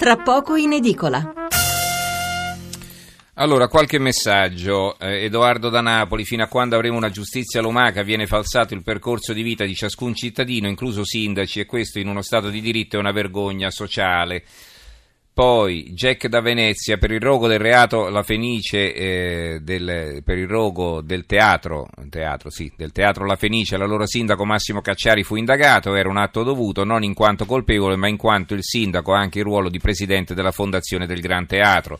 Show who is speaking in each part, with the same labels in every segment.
Speaker 1: tra poco in edicola.
Speaker 2: Allora, qualche messaggio. Eh, Edoardo da Napoli, fino a quando avremo una giustizia lumaca viene falsato il percorso di vita di ciascun cittadino, incluso sindaci, e questo in uno Stato di diritto è una vergogna sociale. Poi Jack da Venezia, per il rogo del reato La Fenice, eh, del, per il rogo del teatro, teatro, sì, del teatro La Fenice, l'allora sindaco Massimo Cacciari fu indagato, era un atto dovuto non in quanto colpevole, ma in quanto il sindaco ha anche il ruolo di presidente della fondazione del Gran Teatro.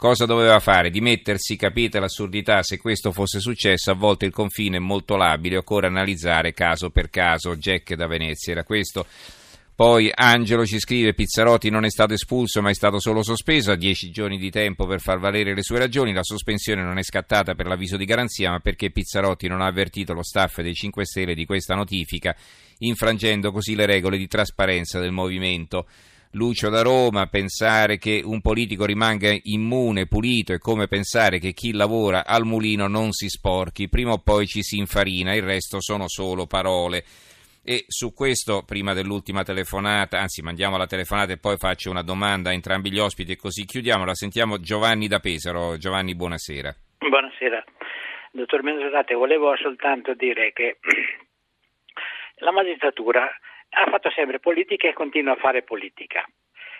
Speaker 2: Cosa doveva fare? Dimettersi, capite l'assurdità, se questo fosse successo, a volte il confine è molto labile, occorre analizzare caso per caso. Jack da Venezia era questo. Poi Angelo ci scrive: Pizzarotti non è stato espulso, ma è stato solo sospeso. Ha dieci giorni di tempo per far valere le sue ragioni. La sospensione non è scattata per l'avviso di garanzia, ma perché Pizzarotti non ha avvertito lo staff dei 5 Stelle di questa notifica, infrangendo così le regole di trasparenza del movimento. Lucio da Roma, pensare che un politico rimanga immune, pulito, è come pensare che chi lavora al mulino non si sporchi, prima o poi ci si infarina, il resto sono solo parole. E su questo, prima dell'ultima telefonata, anzi mandiamo la telefonata e poi faccio una domanda a entrambi gli ospiti e così chiudiamo, la sentiamo Giovanni da Pesaro. Giovanni, buonasera.
Speaker 3: Buonasera. Dottor Mensolate, volevo soltanto dire che la magistratura ha fatto sempre politica e continua a fare politica,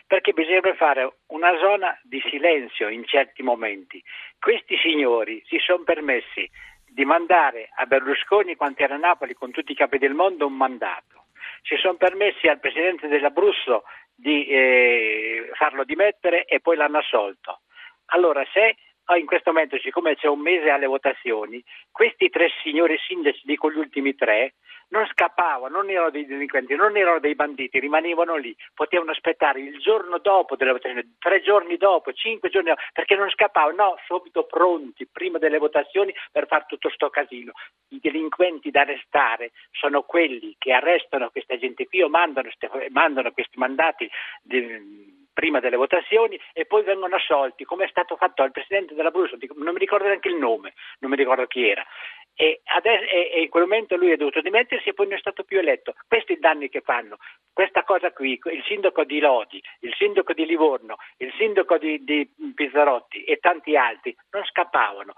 Speaker 3: perché bisogna fare una zona di silenzio in certi momenti. Questi signori si sono permessi di mandare a Berlusconi, quando era a Napoli, con tutti i capi del mondo, un mandato. Si sono permessi al presidente dell'Abruzzo di eh, farlo dimettere e poi l'hanno assolto. Allora, se in questo momento, siccome c'è un mese alle votazioni, questi tre signori sindaci, dico gli ultimi tre, non scappavano, non erano dei delinquenti, non erano dei banditi, rimanevano lì, potevano aspettare il giorno dopo delle votazioni, tre giorni dopo, cinque giorni dopo, perché non scappavano, no, subito pronti, prima delle votazioni, per fare tutto sto casino. I delinquenti da arrestare sono quelli che arrestano questa gente qui o mandano, mandano questi mandati di, prima delle votazioni e poi vengono assolti, come è stato fatto al Presidente dell'Abruzzo, non mi ricordo neanche il nome, non mi ricordo chi era. E, adesso, e in quel momento lui è dovuto dimettersi e poi non è stato più eletto. Questi danni che fanno, questa cosa qui, il sindaco di Lodi, il sindaco di Livorno, il sindaco di, di Pizzarotti e tanti altri non scappavano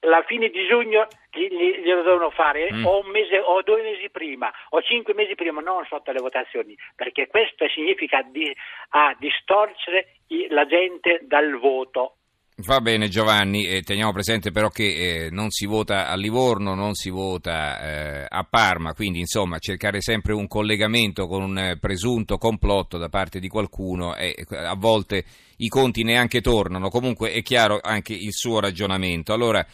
Speaker 3: la fine di giugno glielo devono fare mm. o, un mese, o due mesi prima o cinque mesi prima, non sotto le votazioni, perché questo significa di, a distorcere la gente dal voto.
Speaker 2: Va bene Giovanni, eh, teniamo presente però che eh, non si vota a Livorno, non si vota eh, a Parma, quindi insomma cercare sempre un collegamento con un eh, presunto complotto da parte di qualcuno e a volte i conti neanche tornano, comunque è chiaro anche il suo ragionamento. Allora,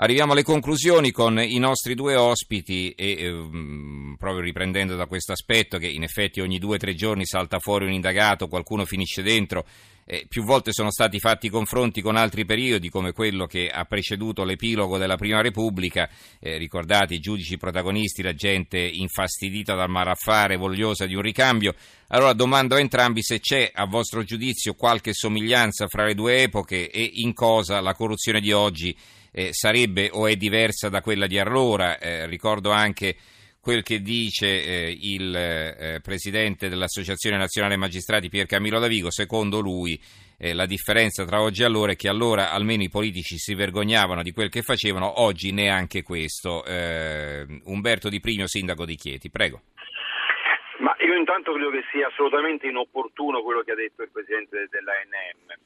Speaker 2: Arriviamo alle conclusioni con i nostri due ospiti e ehm, proprio riprendendo da questo aspetto che in effetti ogni due o tre giorni salta fuori un indagato, qualcuno finisce dentro. Eh, più volte sono stati fatti confronti con altri periodi come quello che ha preceduto l'epilogo della Prima Repubblica, eh, ricordate i giudici protagonisti, la gente infastidita dal malaffare, vogliosa di un ricambio. Allora domando a entrambi se c'è a vostro giudizio qualche somiglianza fra le due epoche e in cosa la corruzione di oggi eh, sarebbe o è diversa da quella di allora. Eh, ricordo anche quel che dice eh, il eh, presidente dell'Associazione Nazionale Magistrati Pier Camillo Davigo, secondo lui eh, la differenza tra oggi e allora è che allora almeno i politici si vergognavano di quel che facevano, oggi neanche questo. Eh, Umberto Di Primio, sindaco di Chieti, prego.
Speaker 4: Ma io intanto credo che sia assolutamente inopportuno quello che ha detto il presidente dell'ANM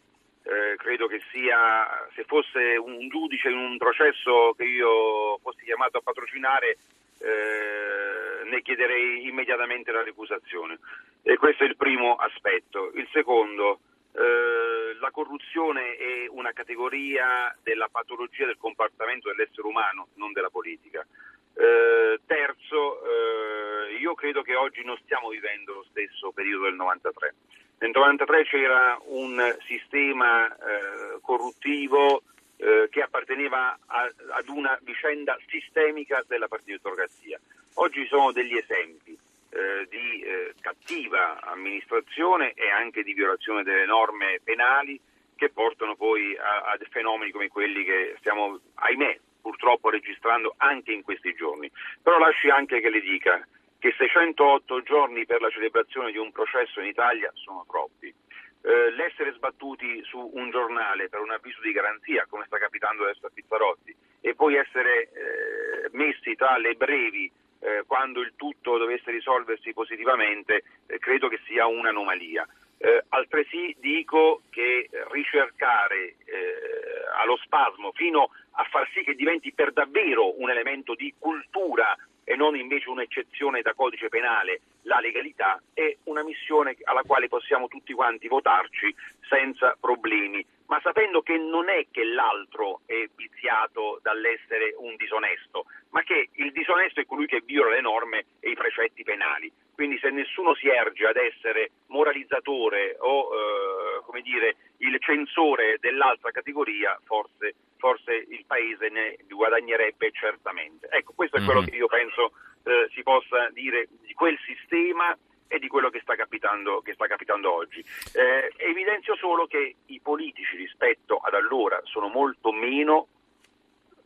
Speaker 4: eh, credo che sia, se fosse un giudice in un processo che io fossi chiamato a patrocinare, eh, ne chiederei immediatamente la recusazione. E questo è il primo aspetto. Il secondo, eh, la corruzione è una categoria della patologia del comportamento dell'essere umano, non della politica. Eh, terzo, eh, io credo che oggi non stiamo vivendo lo stesso periodo del 93. Nel 1993 c'era un sistema eh, corruttivo eh, che apparteneva a, ad una vicenda sistemica della partitocrazia. Oggi sono degli esempi eh, di eh, cattiva amministrazione e anche di violazione delle norme penali che portano poi a, a fenomeni come quelli che stiamo, ahimè, purtroppo registrando anche in questi giorni. Però lasci anche che le dica che 608 giorni per la celebrazione di un processo in Italia sono troppi. Eh, l'essere sbattuti su un giornale per un avviso di garanzia, come sta capitando adesso a Pizzarotti, e poi essere eh, messi tra le brevi eh, quando il tutto dovesse risolversi positivamente, eh, credo che sia un'anomalia. Eh, altresì dico che ricercare eh, allo spasmo fino a far sì che diventi per davvero un elemento di cultura e non invece un'eccezione da codice penale la legalità è una missione alla quale possiamo tutti quanti votarci senza problemi, ma sapendo che non è che l'altro è viziato dall'essere un disonesto, ma che il disonesto è colui che viola le norme e i precetti penali. Quindi se nessuno si erge ad essere moralizzatore o eh, come dire, il censore dell'altra categoria, forse, forse, il Paese ne guadagnerebbe certamente. Ecco, questo è quello mm-hmm. che io penso eh, si possa dire di quel sistema e di quello che sta capitando, che sta capitando oggi. Eh, evidenzio solo che i politici rispetto ad allora sono molto meno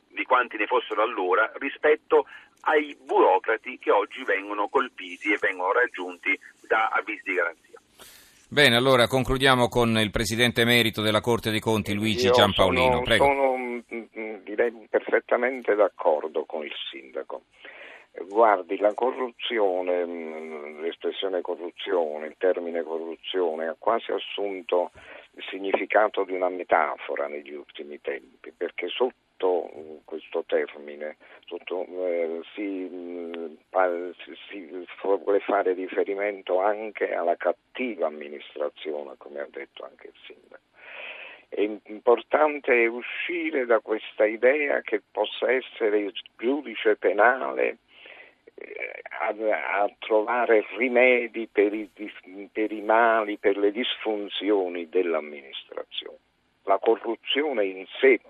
Speaker 4: di quanti ne fossero allora rispetto ai burocrati che oggi vengono colpiti e vengono raggiunti da avvisi di garanzia.
Speaker 2: Bene, allora concludiamo con il Presidente emerito della Corte dei Conti, Luigi
Speaker 1: Io
Speaker 2: Giampaolino.
Speaker 1: Sono,
Speaker 2: Prego.
Speaker 1: sono mm, mm, direi perfettamente d'accordo con il Sindaco. Guardi, la corruzione, mm, l'espressione corruzione, il termine corruzione ha quasi assunto il significato di una metafora negli ultimi tempi, perché sotto mm, questo termine sotto, eh, si, mm, si, vuole fare riferimento anche alla cattiva amministrazione, come ha detto anche il sindaco. È importante uscire da questa idea che possa essere il giudice penale a, a, trovare rimedi per i, per i mali, per le disfunzioni dell'amministrazione. La corruzione in sé,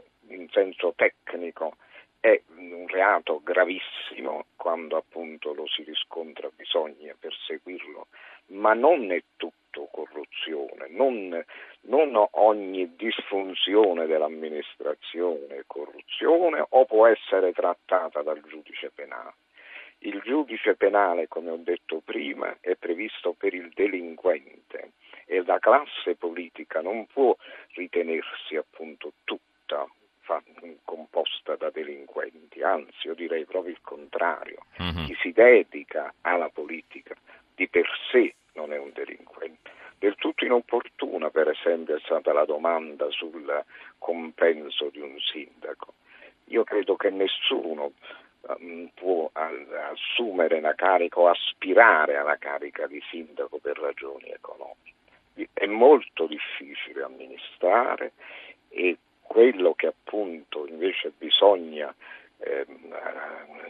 Speaker 1: senso tecnico, è un reato gravissimo, quando appunto lo si riscontra bisogna perseguirlo, ma non è tutto corruzione, non, non ogni disfunzione dell'amministrazione è corruzione o può essere trattata dal giudice penale. Il giudice penale, come ho detto prima, è previsto per il delinquente e la classe politica non può ritenersi appunto tutta composta da delinquenti, anzi io direi proprio il contrario. Uh-huh. Chi si dedica alla politica di per sé non è un delinquente. Del tutto inopportuna, per esempio, è stata la domanda sul compenso di un sindaco. Io credo che nessuno um, può assumere una carica o aspirare alla carica di sindaco per ragioni economiche. È molto difficile amministrare e quello che appunto invece bisogna eh,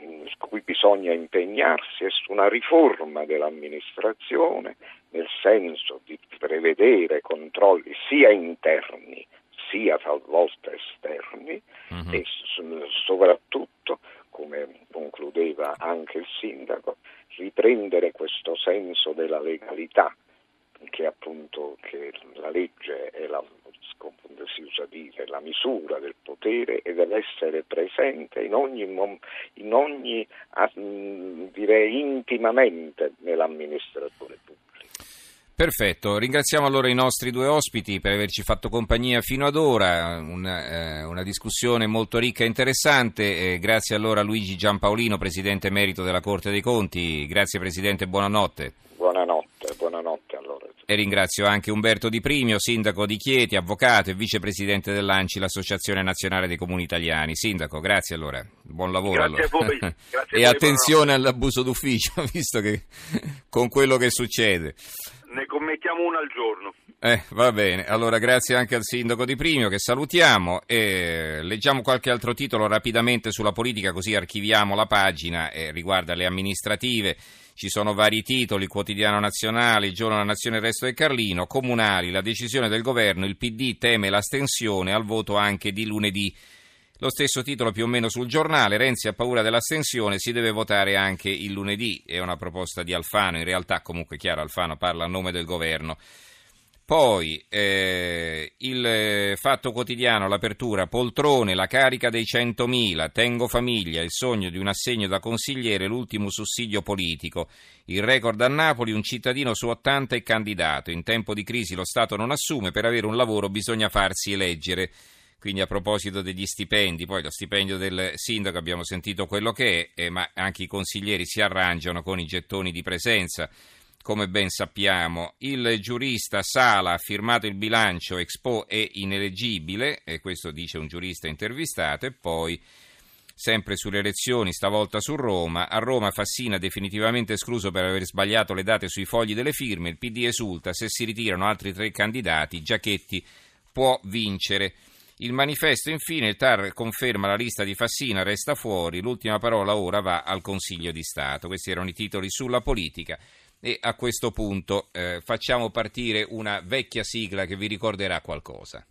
Speaker 1: in cui bisogna impegnarsi è su una riforma dell'amministrazione nel senso di prevedere controlli sia interni sia talvolta esterni uh-huh. e soprattutto come concludeva anche il sindaco, riprendere questo senso della legalità, che appunto che la legge è la, si usa dire, la misura del potere e deve essere presente in ogni, in ogni direi intimamente nell'amministratore pubblico.
Speaker 2: Perfetto, ringraziamo allora i nostri due ospiti per averci fatto compagnia fino ad ora, una, eh, una discussione molto ricca e interessante. Eh, grazie allora a Luigi Giampaolino, Presidente Emerito della Corte dei Conti. Grazie Presidente, buonanotte. E ringrazio anche Umberto Di Primio, Sindaco di Chieti, Avvocato e Vicepresidente dell'ANCI, l'Associazione Nazionale dei Comuni Italiani. Sindaco, grazie allora, buon lavoro.
Speaker 4: Grazie
Speaker 2: allora.
Speaker 4: a voi. Grazie
Speaker 2: e a voi, attenzione all'abuso d'ufficio, visto che con quello che succede.
Speaker 4: Ne commettiamo una al giorno.
Speaker 2: Eh, va bene, allora grazie anche al sindaco di Primio che salutiamo e leggiamo qualche altro titolo rapidamente sulla politica così archiviamo la pagina e riguarda le amministrative. Ci sono vari titoli, Quotidiano Nazionale, Giorno della Nazione, il Resto del Carlino, Comunali, la decisione del governo, il PD teme l'astensione al voto anche di lunedì. Lo stesso titolo più o meno sul giornale, Renzi ha paura dell'astensione, si deve votare anche il lunedì, è una proposta di Alfano, in realtà comunque chiaro Alfano parla a nome del governo. Poi eh, il Fatto Quotidiano, l'apertura, poltrone, la carica dei 100.000, tengo famiglia, il sogno di un assegno da consigliere, l'ultimo sussidio politico. Il record a Napoli, un cittadino su 80 è candidato. In tempo di crisi lo Stato non assume, per avere un lavoro bisogna farsi eleggere. Quindi a proposito degli stipendi, poi lo stipendio del sindaco abbiamo sentito quello che è, eh, ma anche i consiglieri si arrangiano con i gettoni di presenza come ben sappiamo. Il giurista Sala ha firmato il bilancio, Expo è ineleggibile, e questo dice un giurista intervistato, e poi sempre sulle elezioni, stavolta su Roma. A Roma Fassina definitivamente escluso per aver sbagliato le date sui fogli delle firme. Il PD esulta, se si ritirano altri tre candidati, Giachetti può vincere. Il manifesto, infine, il TAR conferma la lista di Fassina, resta fuori, l'ultima parola ora va al Consiglio di Stato. Questi erano i titoli sulla politica. E a questo punto eh, facciamo partire una vecchia sigla che vi ricorderà qualcosa.